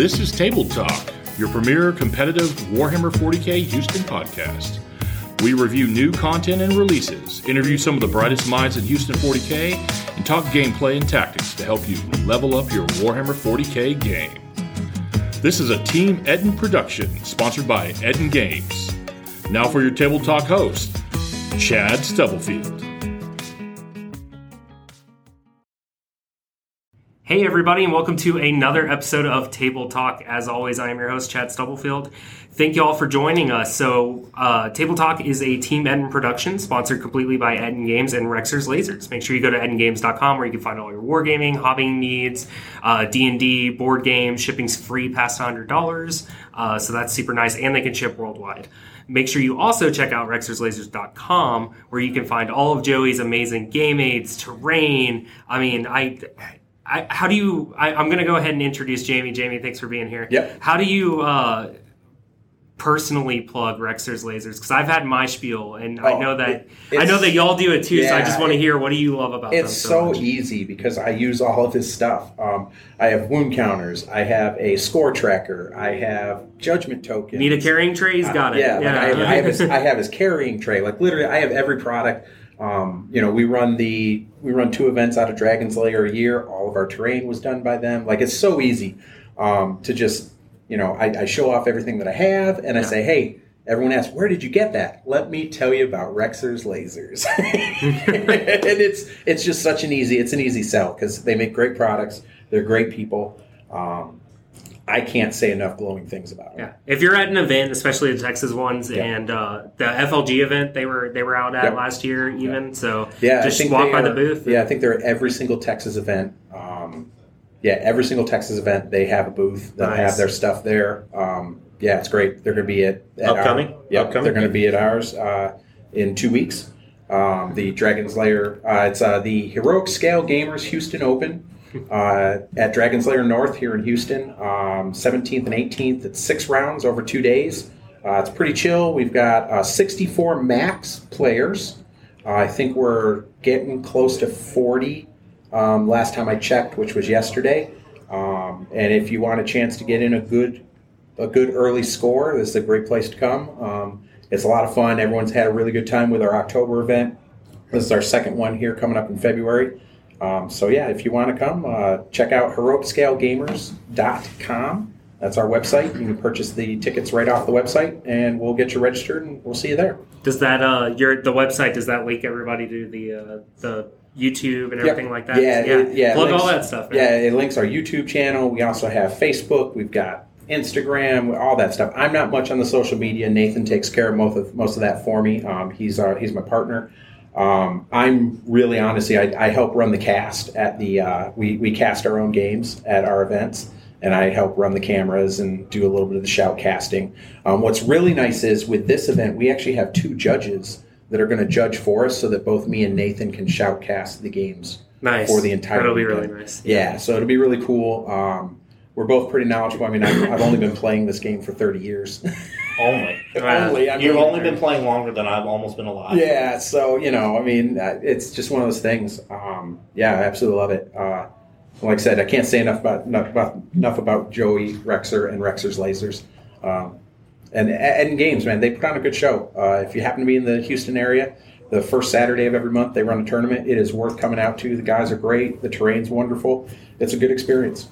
This is Tabled Talk, your premier competitive Warhammer 40k Houston podcast. We review new content and releases, interview some of the brightest minds in Houston 40k, and talk gameplay and tactics to help you level up your Warhammer 40k game. This is a Team Ettin production sponsored by Ettin Games. Now for your Tabled Talk host, Chad Stubblefield. Hey, everybody, and welcome to another episode of Tabled Talk. As always, I am your host, Chad Stubblefield. Thank you all for joining us. So, uh, Tabled Talk is a Team Ettin production sponsored completely by Ettin Games and Rexer's Lasers. Make sure you go to ettingames.com where you can find all your wargaming, hobbying needs, uh, D&D, board games, shipping's free past $100. Uh, so that's super nice, and they can ship worldwide. Make sure you also check out rexerslasers.com where you can find all of Joey's amazing game aids, terrain. I mean, I I, how do you? I, am going to go ahead and introduce Jamey. Jamey, thanks for being here. Yeah. How do you uh, personally plug Rexer's lasers? Because I've had my spiel, and I Oh, know that I know that y'all do it too. so I just want to hear what do you love about It's so much? easy because I use all of his stuff. Um, I have wound counters. I have a score tracker. I have judgment tokens. Need a carrying tray? He's got it. Yeah, like I, have, I, have his, I have his carrying tray. Like literally, I have every product. Um, you know, we run the we run two events out of Dragon's Lair a year. All of our terrain was done by them. Like it's so easy um, to just you know I, I show off everything that I have and I say, hey. Everyone asks, "Where did you get that?" Let me tell you about Rexer's lasers, and it's it's just such an easy it's an easy sell because they make great products. They're great people. Um, I can't say enough glowing things about them. Yeah, if you're at an event, especially the Texas ones Yeah. and uh, the FLG event, they were they were out at Yep. last year even. So Yeah, just walk by are- the booth. Yeah, I think they're at every single Texas event. Um, yeah, every single Texas event they have a booth that Nice. have their stuff there. Um, yeah, it's great. They're going to be at, at Upcoming? Our, yep, Upcoming? they're going to be at ours uh, in two weeks. Um, the Dragon's Lair. Uh, it's uh, the Heroic Scale Gamers Houston Open uh, at Dragon's Lair North here in Houston. Um, 17th and 18th. It's six rounds over two days. Uh, it's pretty chill. We've got uh, 64 max players. Uh, I think we're getting close to 40 um, last time I checked, which was yesterday. Um, and if you want a chance to get in a good a good early score, this is a great place to come. Um, it's a lot of fun. Everyone's had a really good time with our October event. This is our second one here coming up in February. Um, so yeah, if you want to come, uh, check out heroicscalegamers.com. That's our website. You can purchase the tickets right off the website, and we'll get you registered, and we'll see you there. Does that uh your the website does that link everybody to the uh, the YouTube and Yep. everything like that? Yeah, it- yeah, Plug links- all that stuff. Man. Yeah, it links our YouTube channel. We also have Facebook. We've got Instagram, all that stuff. I'm not much on the social media. Nathan takes care of most of most of that for me. Um, he's our, he's my partner. Um, I'm really honestly, I, I help run the cast at the. Uh, we we cast our own games at our events, and I help run the cameras and do a little bit of the shout casting. Um, what's really nice is with this event, we actually have two judges that are going to judge for us, so that both me and Nathan can shout cast the games Nice. for the entire. That'll be really nice. Yeah, so it'll be really cool. Um, we're both pretty knowledgeable. I mean, I've, I've only been playing this game for 30 years. Only. only. I mean, You've only been playing longer than I've almost been alive. Yeah, so, you know, I mean, uh, it's just one of those things. Um, yeah, I absolutely love it. Uh, like I said, I can't say enough about enough about, enough about Joey Rexer and Rexer's Lasers. Um, and and games, man, they put on a good show. Uh, if you happen to be in the Houston area, the first Saturday of every month they run a tournament. It is worth coming out to. The guys are great. The terrain's wonderful. It's a good experience.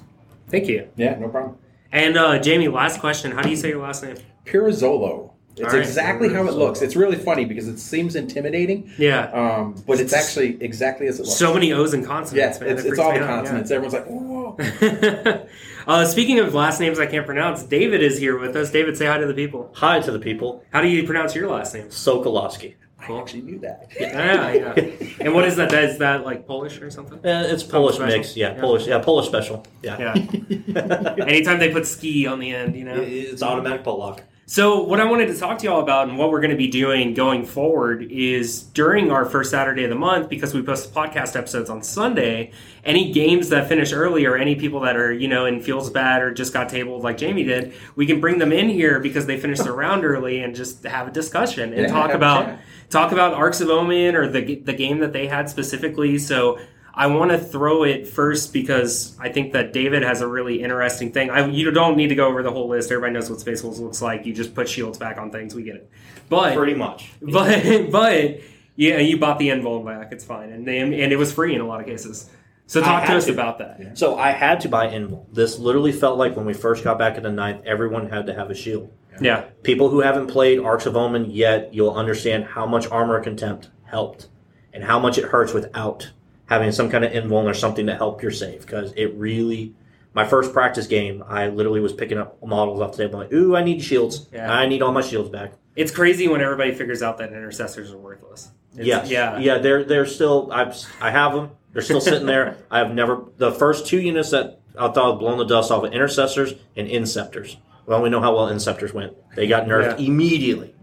Thank you. Yeah, no problem. And uh, Jamey, last question. How do you say your last name? Pirozzolo. It's All right. exactly how it looks. It's really funny because it seems intimidating, Yeah. um, but it's actually exactly as it looks. so many O's and yeah, consonants, man. it's, it's all me the out, yeah. consonants. Everyone's like, "Whoa!" uh, speaking of last names I can't pronounce, David is here with us. David, say hi to the people. Hi to the people. How do you pronounce your last name? Sokolowski. I actually knew that. Yeah, yeah. and what is that? That- Is that like Polish or something? Uh, it's Polish special. mix. Yeah, Yeah. Polish. Yeah, Polish special. Yeah. Yeah. Anytime they put ski on the end, you know. it's automatic Polak. So, what I wanted to talk to y'all about and what we're going to be doing going forward is during our first Saturday of the month, because we post podcast episodes on Sunday, any games that finish early or any people that are, you know, in feels bad or just got tabled like Jamey did, we can bring them in here because they finished the round early and just have a discussion and Yeah, talk about talk about Arks of Omen or the the game that they had specifically. So I want to throw it first because I think that David has a really interesting thing. I, you don't need to go over the whole list. Everybody knows what Space Wolves looks like. You just put shields back on things. We get it. But Pretty much. but but yeah, you bought the invuln back. It's fine, and they, and it was free in a lot of cases. So talk to had us to. about that. So I had to buy Invul. This literally felt like when we first got back in the ninth, everyone had to have a shield. Yeah, People who haven't played Arks of Omen yet, you'll understand how much Armor Contempt helped and how much it hurts without having some kind of invuln or something to help your save. Because it really, my first practice game, I literally was picking up models off the table like, ooh, I need shields. Yeah. I need all my shields back. it's crazy when everybody figures out that intercessors are worthless. It's- Yes. yeah, Yeah. They're they're still. I've I have them. They're still sitting there. I have never. The first two units that I thought had blown the dust off of intercessors and inceptors. Well, we know how well inceptors went. They got nerfed Yeah. immediately.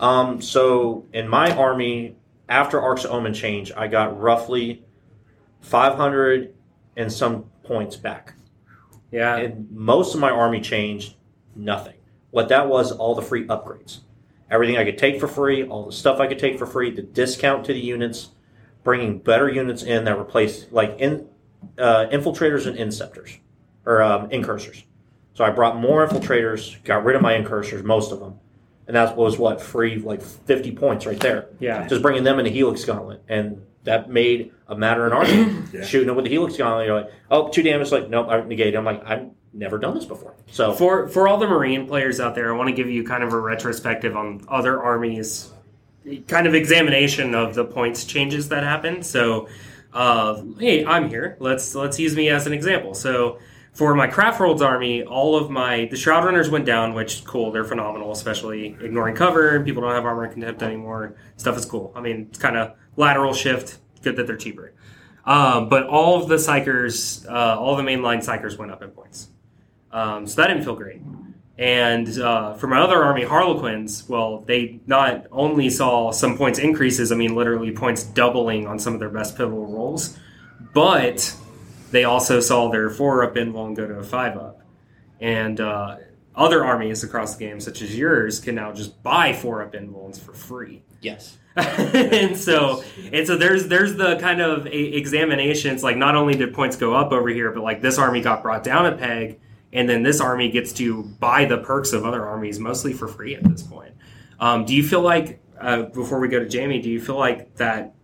Um, so in my army, after Arks of Omen change, I got roughly five hundred and some points back. yeah. And most of my army changed nothing. What that was, all the free upgrades. Everything I could take for free, all the stuff I could take for free, the discount to the units, bringing better units in that replaced, like in uh, infiltrators and inceptors, or um, incursors. So I brought more infiltrators, got rid of my incursors, most of them. And that was what, free, like 50 points right there. Yeah. Just bringing them into Helix Gauntlet. And that made a matter in army. Yeah. Shooting it with the Helix Gauntlet, you're like, oh, two damage. Like, nope, I negate. I'm like, I've never done this before. So, For for all the Marine players out there, I want to give you kind of a retrospective on other armies, kind of examination of the points changes that happened. So, uh, hey, I'm here. Let's let's use me as an example. So, for my Craft Worlds army, all of my the Shroud Runners went down, which cool, they're phenomenal, especially ignoring cover. People don't have armor contempt anymore. Stuff is cool. I mean, it's kind of lateral shift. Good that they're cheaper. Um, but all of the psykers, uh, all the mainline psykers went up in points. Um, so that didn't feel great. And uh, for my other army, Harlequins, well, they not only saw some points increases, I mean, literally points doubling on some of their best pivotal rolls, but they also saw their four up invuln go to a five up. And uh, other armies across the game, such as yours, can now just buy four up invulns for free yes. and so and so there's there's the kind of a, examinations like not only did points go up over here but like this army got brought down a peg and then this army gets to buy the perks of other armies mostly for free at this point. Um, do you feel like uh, before we go to jamey do you feel like that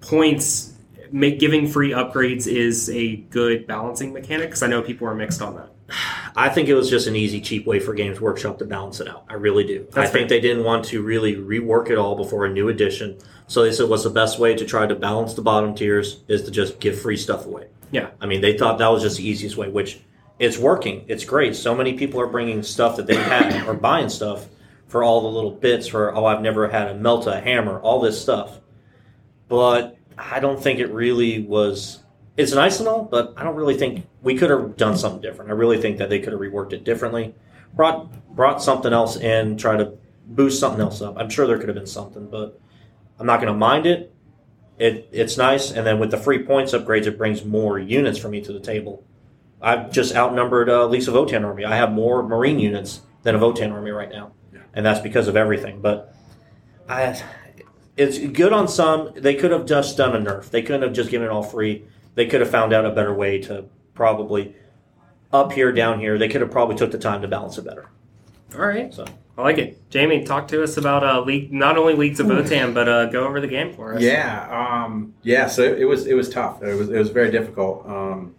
points make giving free upgrades is a good balancing mechanic? Because i know people are mixed on that I think it was just an easy, cheap way for Games Workshop to balance it out. I really do. That's I think they didn't want to really rework it all before a new edition. So they said, what's the best way to try to balance the bottom tiers is to just give free stuff away. yeah I mean, they thought that was just the easiest way, which it's working. It's great. So many people are bringing stuff that they had or buying stuff for all the little bits for, oh, I've never had a Melta, a hammer, all this stuff. But I don't think it really was. It's nice and all, but I don't really think we could have done something different. I really think that they could have reworked it differently, brought brought something else in, try to boost something else up. I'm sure there could have been something, but I'm not going to mind it. It it's nice, and then with the free points upgrades, it brings more units for me to the table. I've just outnumbered uh, Lisa Votann army. I have more Marine units than a Votann army right now, and that's because of everything. But I, it's good on some. They could have just done a nerf. They couldn't have just given it all free. They could have found out a better way to probably up here, down here. They could have probably took the time to balance it better. all right So i like it jamey talk to us about uh, league not only leagues of votann but uh, go over the game for us Yeah, um, yeah. So it was it was tough. It was it was very difficult. Um,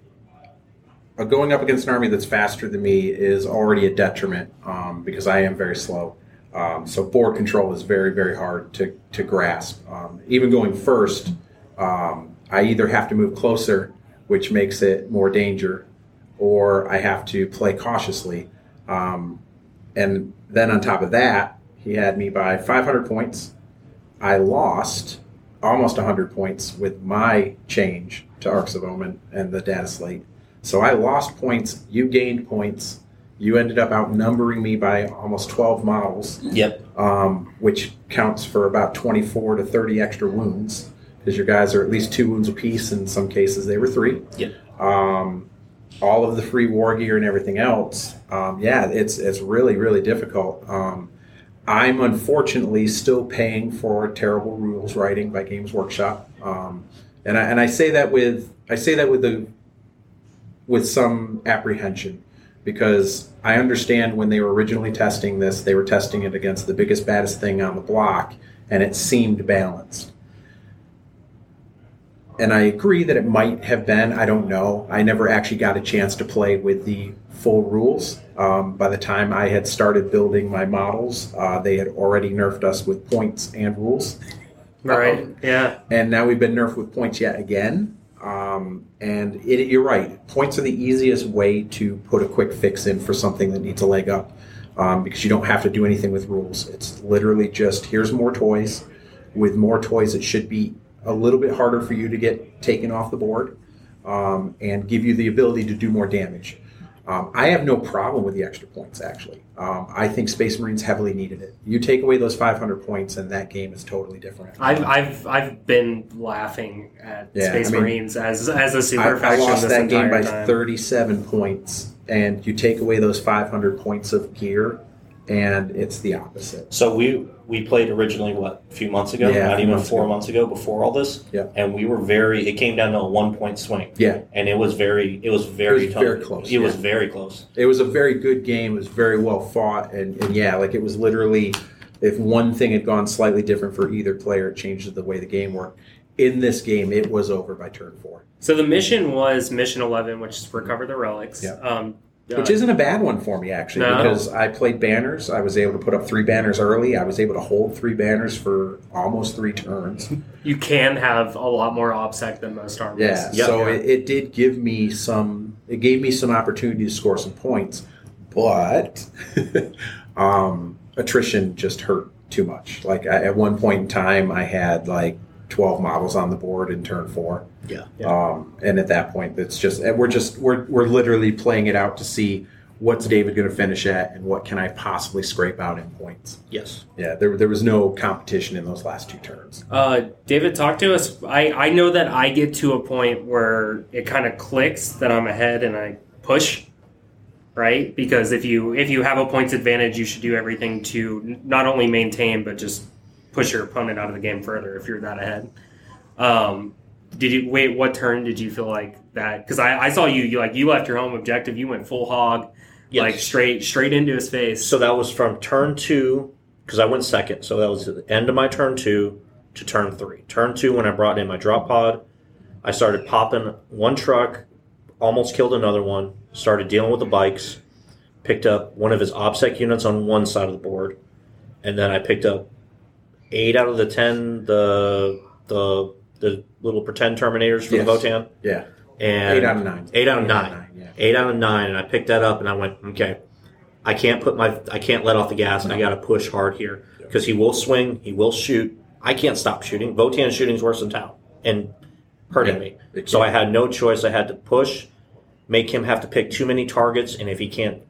uh, going up against an army that's faster than me is already a detriment um, because I am very slow. Um, so board control is very very hard to to grasp. Um, even going first, um, I either have to move closer, which makes it more danger, or I have to play cautiously. Um, and then on top of that, he had me by 500 points. I lost almost 100 points with my change to Arks of Omen and the data slate. So I lost points, you gained points. You ended up outnumbering me by almost 12 models, yep, um, which counts for about 24 to 30 extra wounds because your guys are at least two wounds apiece. In some cases, they were three. Yeah. Um, all of the free war gear and everything else. Um, yeah, it's it's really really difficult. Um, I'm unfortunately still paying for terrible rules writing by Games Workshop. Um, and I, and I say that with I say that with the with some apprehension because I understand when they were originally testing this, they were testing it against the biggest baddest thing on the block, and it seemed balanced. And I agree that it might have been. I don't know. I never actually got a chance to play with the full rules. Um, by the time I had started building my models, uh, they had already nerfed us with points and rules. Right. Yeah. And now we've been nerfed with points yet again. Um, and it, you're right. Points are the easiest way to put a quick fix in for something that needs a leg up um, because you don't have to do anything with rules. It's literally just here's more toys. With more toys, it should be a little bit harder for you to get taken off the board um, and give you the ability to do more damage. Um, I have no problem with the extra points, actually. Um, I think Space Marines heavily needed it. You take away those 500 points, and that game is totally different. I've I've I've been laughing at Yeah, Space I mean, Marines as as a super I, I lost that game by time. 37 points, and you take away those 500 points of gear, and it's the opposite. So we we played originally what a few months ago, Yeah, not even months four ago. months ago before all this. Yeah. And we were very. It came down to a one point swing, Yeah, and it was very. It was very. It was tough. very close, It was very close. it was a very good game. It was very well fought, and, and yeah, like it was literally, if one thing had gone slightly different for either player, it changed the way the game worked. In this game, it was over by turn four, So the mission was mission eleven, which is recover the relics. Yeah. Um, which uh, isn't a bad one for me actually, No. because I played banners. I was able to put up three banners early. I was able to hold three banners for almost three turns. you can have a lot more obsec than most armies. Yeah. Yep. So Yeah. It, it did give me some. It gave me some opportunity to score some points, but um, attrition just hurt too much. Like I, at one point in time, I had like twelve models on the board in turn four. Yeah. Um, and at that point, it's just and we're just we're we're literally playing it out to see what's David going to finish at and what can I possibly scrape out in points. Yes. Yeah, there there was no competition in those last two turns. Uh, David, talk to us. I, I know that I get to a point where it kind of clicks that I'm ahead and I push, right? Because if you if you have a points advantage, you should do everything to not only maintain but just push your opponent out of the game further if you're that ahead. Um, did you wait? What turn did you feel like that? Because I, I saw you, you like you left your home objective, you went full hog, Yes. like straight straight into his face. So that was from turn two because I went second. So that was the end of my turn two to turn three. Turn two, when I brought in my drop pod, I started popping one truck, almost killed another one, started dealing with the bikes, picked up one of his OBSEC units on one side of the board, and then I picked up eight out of the ten the the the little pretend terminators for Yes. the Votann. Yeah, And eight out of nine. Eight out of nine. yeah. Eight out of nine, and I picked that up and I went, okay, I can't put my, I can't let off the gas. and I got to push hard here because he will swing, he will shoot. I can't stop shooting. Votann's shooting's worse than Tau and hurting Yeah, me. So I had no choice. I had to push, make him have to pick too many targets, and if he can't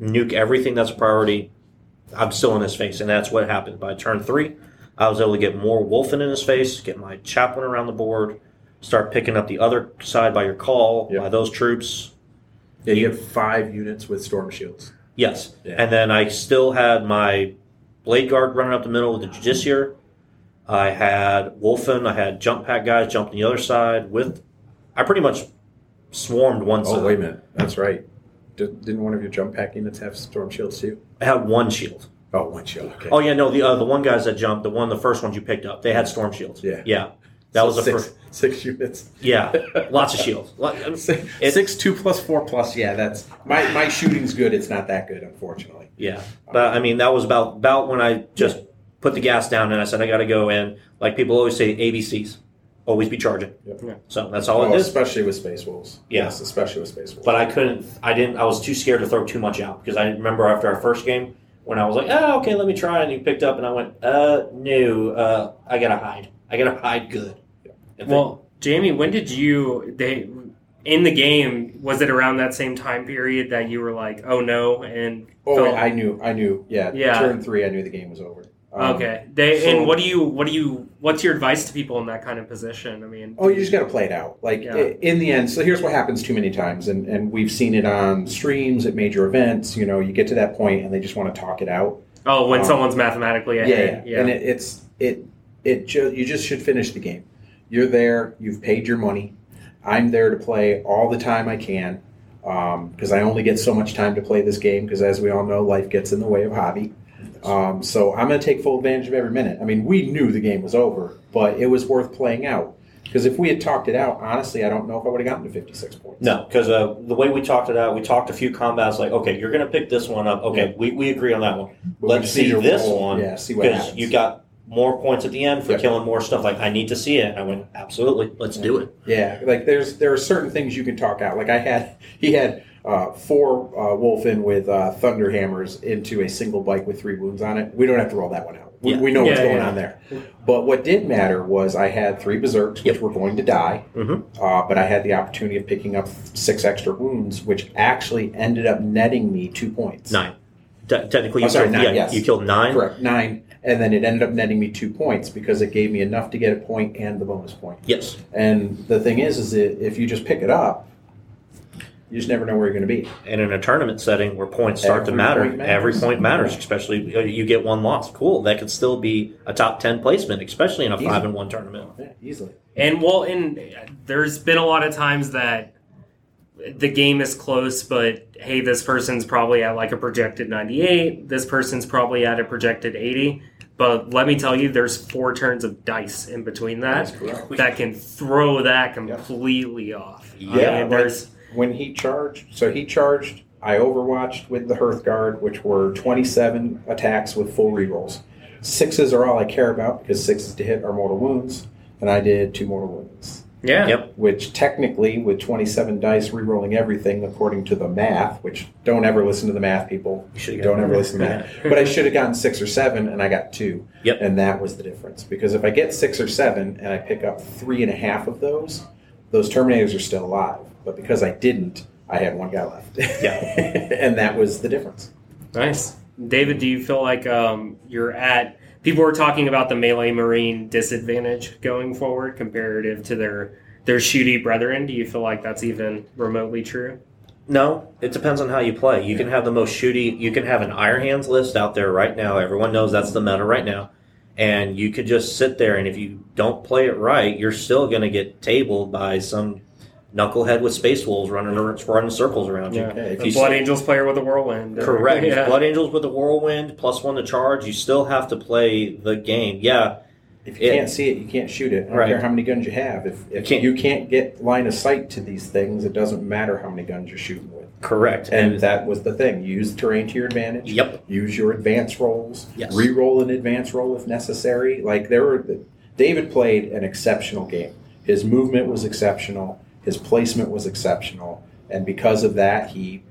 nuke everything that's a priority, I'm still in his face, and that's what happened. By turn three, I was able to get more Wulfen in his face, get my chaplain around the board, start picking up the other side by your call Yep. by those troops. Yeah, you have five units with storm shields. Yes, Yeah. and then I still had my blade guard running up the middle with the justiciar. I had Wulfen. I had jump pack guys jumping the other side with. I pretty much swarmed one side. Oh, wait a minute. That's right. Did, didn't one of your jump pack units have storm shields too? I had one shield. Oh, one shield. Okay. Oh yeah, no, the uh, the one guys that jumped, the one, the first ones you picked up, they had storm shields. Yeah. yeah, that So was the six, first. six units. Yeah, lots of shields. Lot- Six, It- six two plus four plus. Yeah, that's my my shooting's good. It's not that good, unfortunately. Yeah, but I mean that was about about when I just put the gas down and I said I got to go in. Like people always say, ABCs, always be charging. Yep. Yeah. So that's all Oh, it is. especially with space wolves. Yeah. Yes, especially with space wolves. But I couldn't. I didn't. I was too scared to throw too much out because I remember after our first game when I was like, oh okay, let me try, and you picked up, and I went, uh no, uh I gotta hide. I gotta hide good. And Well, Jamey, when did you they in the game? Was it around that same time period that you were like, "Oh no," and oh, felt- I knew. I knew. Yeah. Yeah. Turn three, I knew the game was over. Um, okay, they so- and what do you what do you what's your advice to people in that kind of position? I mean, Oh, you just got to play it out. Like Yeah. in the end. So here's what happens too many times, and and we've seen it on streams at major events. You know, you get to that point and they just want to talk it out. oh, when um, someone's mathematically Yeah, ahead, yeah. And it, it's it it ju- you just should finish the game. You're there. You've paid your money. I'm there to play all the time I can because I only get so much time to play this game. Because as we all know, life gets in the way of hobby. Um, so I'm going to take full advantage of every minute. I mean, we knew the game was over, but it was worth playing out. Because if we had talked it out, honestly, I don't know if I would have gotten to 56 points. No, because uh, the way we talked it out, we talked a few combats like, okay, you're going to pick this one up. Okay, we, we agree on that one. But Let's see this roll- one. yeah, see what Because you got more points at the end for Yep. killing more stuff. Like, I need to see it. I went, absolutely, let's do it. Yeah, like there's there are certain things you can talk out. Like I had, he had uh, four uh, Wulfen with uh, thunder hammers into a single bike with three wounds on it. We don't have to roll that one out. We, Yeah. we know what's Yeah, going yeah. on there. But what did matter was I had three berserks, which were going to die. Mhm. Uh, but I had the opportunity of picking up six extra wounds, which actually ended up netting me two points. Nine. Te- technically, you, Oh, sorry, killed, nine, yeah, yes. you killed nine. Correct, nine. And then it ended up netting me two points because it gave me enough to get a point and the bonus point. Yes. And the thing is, is that if you just pick it up, you just never know where you're going to be. And in a tournament setting where points start to matter, point every point matters, especially you get one loss. Cool. That could still be a top 10 placement, especially in a Easy. 5 and 1 tournament. Yeah, easily. And well, and there's been a lot of times that the game is close, but hey, this person's probably at like a projected 98. This person's probably at a projected 80. But let me tell you, there's four turns of dice in between that that can throw that completely off. I Yeah, mean, like- there's When he charged, so he charged. I overwatched with the Hearthguard, which were 27 attacks with full rerolls. Sixes are all I care about because sixes to hit are mortal wounds, and I did two mortal wounds. yeah, Yep. Which technically, with 27 dice rerolling everything according to the math, which don't ever listen to the math, people. You should've Don't ever listen to that. But I should have gotten six or seven, and I got two. Yep. And that was the difference. Because if I get six or seven and I pick up three and a half of those, those Terminators are still alive. But because I didn't, I had one guy left. Yeah. and that was the difference. Nice. David, do you feel like um, you're at. People were talking about the melee marine disadvantage going forward comparative to their their shooty brethren. Do you feel like that's even remotely true? No, it depends on how you play. You can have the most shooty. You can have an Iron Hands list out there right now. Everyone knows that's the meta right now. And you could just sit there, and if you don't play it right, you're still going to get tabled by some knucklehead with space wolves running running circles around you. Okay, if A you Blood say- Angels player with a whirlwind. or- Correct. Yeah. Blood Angels with a whirlwind plus one to charge. You still have to play the game. Yeah, If you It- can't see it, you can't shoot it. I don't Right. care how many guns you have. If, if can't- you can't get line of sight to these things, it doesn't matter how many guns you're shooting with. correct. And that was the thing. Use the terrain to your advantage. Yep. Use your advance rolls. Yes. Re-roll an advance roll if necessary. Like there were, David played an exceptional game. His movement was exceptional. His placement was exceptional, and because of that, he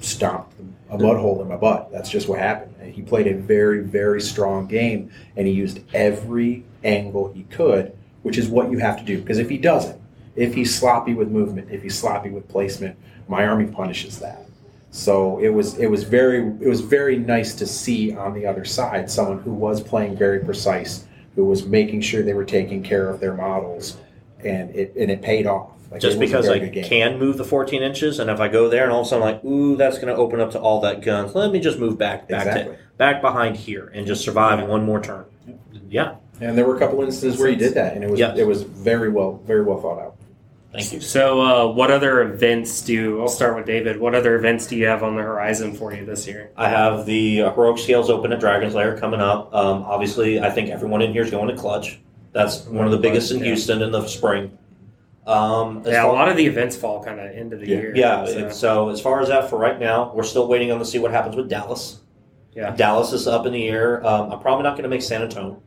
stomped a mud hole in my butt. That's just what happened. He played a very, very strong game, and he used every angle he could, which is what you have to do. Because if he doesn't, if he's sloppy with movement, if he's sloppy with placement, my army punishes that. So it was it was very it was very nice to see on the other side someone who was playing very precise, who was making sure they were taking care of their models, and it and it paid off. Like, just it was a because I game. can move the 14 inches, and if I go there and all of a sudden like, ooh, that's going to open up to all that guns. Let me just move back, back Exactly. to back behind here, and just survive in one more turn. Yeah, And there were a couple instances where he did that, and it was Yes. it was very well very well thought out. thank you. So, uh, what other events do? I'll start with David. What other events do you have on the horizon for you this year? I have the uh, heroic scales open at Dragon's Lair coming up. Um, obviously, I think everyone in here is going to Clutch. That's one of the biggest in Houston in the spring. Um, as Yeah, a lot of the events fall kind of into the Yeah. year. Yeah, so- so as far as that for right now, we're still waiting on to see what happens with Dallas. Yeah. Dallas is up in the air. Um, I'm probably not going to make San Antonio,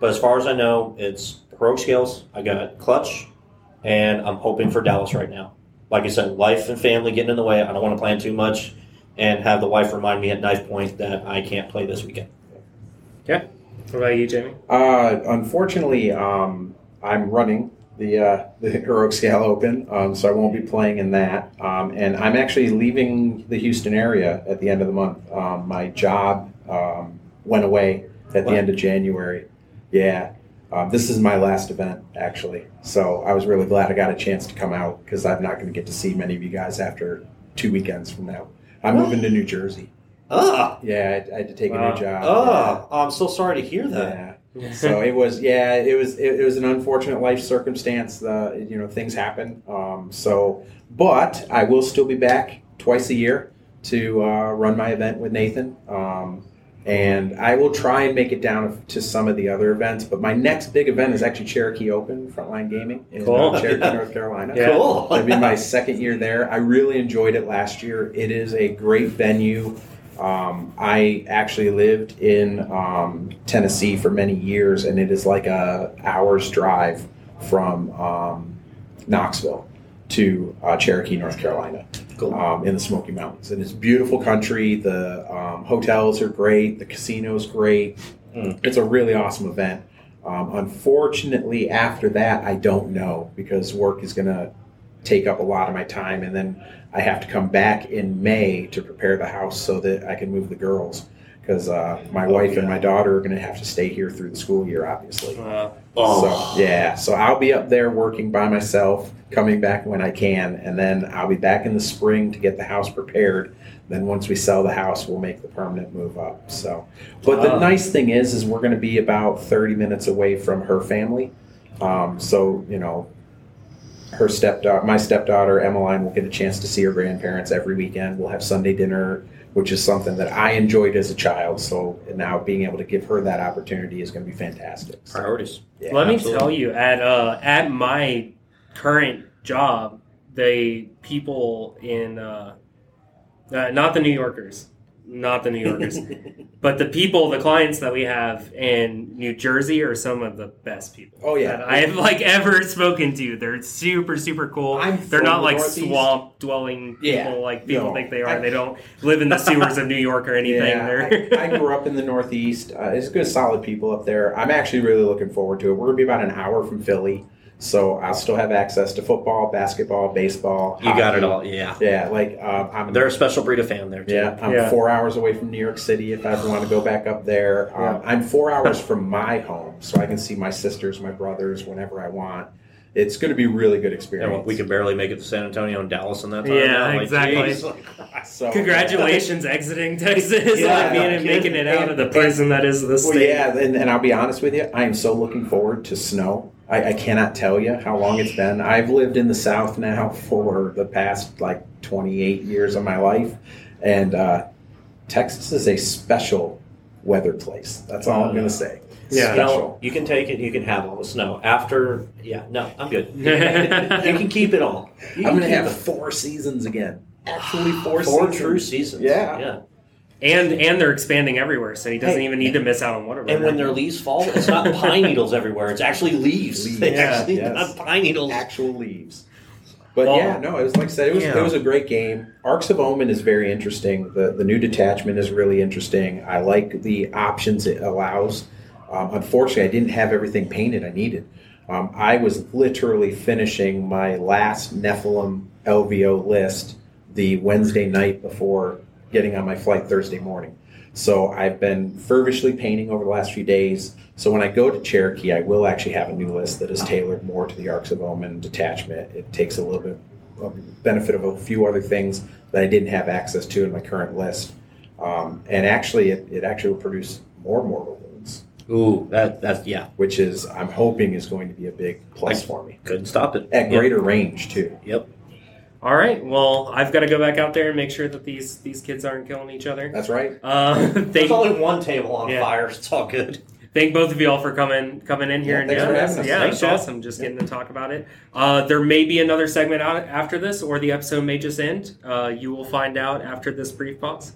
but as far as I know, it's heroic scales. I got clutch, and I'm hoping for Dallas right now. Like I said, life and family getting in the way. I don't want to plan too much, and have the wife remind me at knife point that I can't play this weekend. Yeah. What about you, Jamey? Uh, unfortunately, um, I'm running the uh, the Heroic Scale Open, um, so I won't be playing in that. Um, and I'm actually leaving the Houston area at the end of the month. Um, my job um, went away at Wow. the end of January. Yeah, um, this is my last event actually, so I was really glad I got a chance to come out because I'm not going to get to see many of you guys after two weekends from now. I'm moving to New Jersey. Ah, Yeah, I, I had to take a new job. ah, I'm so sorry to hear that. Yeah. so it was yeah it was it, it was an unfortunate life circumstance uh, you know things happen um, so but i will still be back twice a year to uh, run my event with nathan um, and i will try and make it down to some of the other events but my next big event is actually cherokee open frontline gaming in uh, Cool. cherokee north carolina Yeah. Cool. It'll be my second year there. I really enjoyed it last year. It is a great venue. Um, I actually lived in um, Tennessee for many years, and it is like a hour's drive from um, Knoxville to uh, Cherokee, North Carolina, Cool. um, in the Smoky Mountains. And it's beautiful country. The um, hotels are great. The casino's great. Mm. It's a really awesome event. Um, unfortunately, after that, I don't know because work is going to take up a lot of my time, and then I have to come back in May to prepare the house so that I can move the girls because uh, my wife and my daughter are going to have to stay here through the school year, obviously. Uh, Oh. So yeah, so I'll be up there working by myself, coming back when I can, and then I'll be back in the spring to get the house prepared. Then once we sell the house, we'll make the permanent move up. So, but the Wow. nice thing is, is we're going to be about thirty minutes away from her family. Um, so you know, her stepdaughter, my stepdaughter Emmeline, will get a chance to see her grandparents every weekend. We'll have Sunday dinner, which is something that I enjoyed as a child. So now being able to give her that opportunity is going to be fantastic. So, Priorities. yeah. Let me tell you, at uh, at my current job, the people in uh, uh, not the New Yorkers, not the New Yorkers, but the people, the clients that we have in New Jersey are some of the best people. Oh, yeah. that I have like ever spoken to. They're super super cool. I'm They're not like Northeast. swamp dwelling Yeah. people like people No. think they are. I- they don't live in the sewers of New York or anything. Yeah, I, I grew up in the Northeast. Uh, it's good, solid people up there. I'm actually really looking forward to it. We're gonna be about an hour from Philly, so I'll still have access to football, basketball, baseball. You got it all. Yeah. Yeah, like um, I'm. They're a special breed of fan there too. yeah, I'm Yeah. four hours away from New York City if I ever want to go back up there. Um, I'm four hours from my home, so I can see my sisters, my brothers whenever I want. It's going to be a really good And experience. we could barely make it to San Antonio and Dallas in that time. Yeah, now. Like, exactly. So, Congratulations, exiting Texas, Yeah, like being no and making it out of the And- prison that is the Well, state. yeah, and, and I'll be honest with you, I am so looking forward to snow. I, I cannot tell you how long it's been. I've lived in the South now for the past like 28 years of my life, and uh, Texas is a special weather place. That's all I'm going to say. Yeah. special. No, you can take it. You can have all the snow. After, yeah, no, I'm good. you can keep it all. You I'm going to have it. four seasons again. Actually, four, four seasons. true seasons. Yeah. yeah. And and they're expanding everywhere, so he doesn't Hey, even need to miss out on Whataburger. And when their leaves fall, it's not pine needles everywhere. It's actually leaves. Leaves, They yeah, actually yes. not pine needles. actual leaves. But Well- yeah, no, it was like I said, it was, Yeah. it was a great game. Arks of Omen is very interesting. The the new detachment is really interesting. I like the options it allows. Um, unfortunately, I didn't have everything painted I needed. Um, I was literally finishing my last Nephilim LVO list the Wednesday night before getting on my flight Thursday morning. So I've been fervishly painting over the last few days. So when I go to Cherokee, I will actually have a new list that is tailored more to the Arks of Omen detachment. It takes a little bit of benefit of a few other things that I didn't have access to in my current list. Um, and actually, it, it actually will produce more mortal wounds, Ooh, that that's yeah. which is I'm hoping is going to be a big plus for me Couldn't stop it. at Yep. greater range too. Yep. All right, well, I've got to go back out there and make sure that these these kids aren't killing each other. That's right. Uh, There's only one table on Yeah. fire. It's all good. thank both of you all for coming coming in here Yeah, and thanks doing for this. having us. Yeah, Thanks, it's Chad. awesome. Just getting to talk about it. Uh, there may be another segment out after this, or the episode may just end. Uh, you will find out after this brief pause.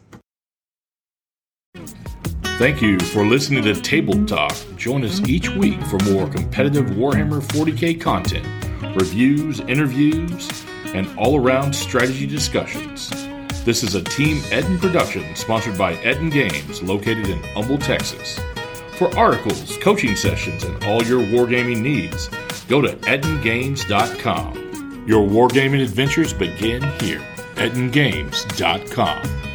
Thank you for listening to Tabled Talk. Join us each week for more competitive Warhammer 40k content, reviews, interviews, and all around strategy discussions. This is a Team Ettin production sponsored by Ettin Games, located in Humble, Texas. For articles, coaching sessions, and all your wargaming needs, go to ettingames.com. Your wargaming adventures begin here. ettingames.com.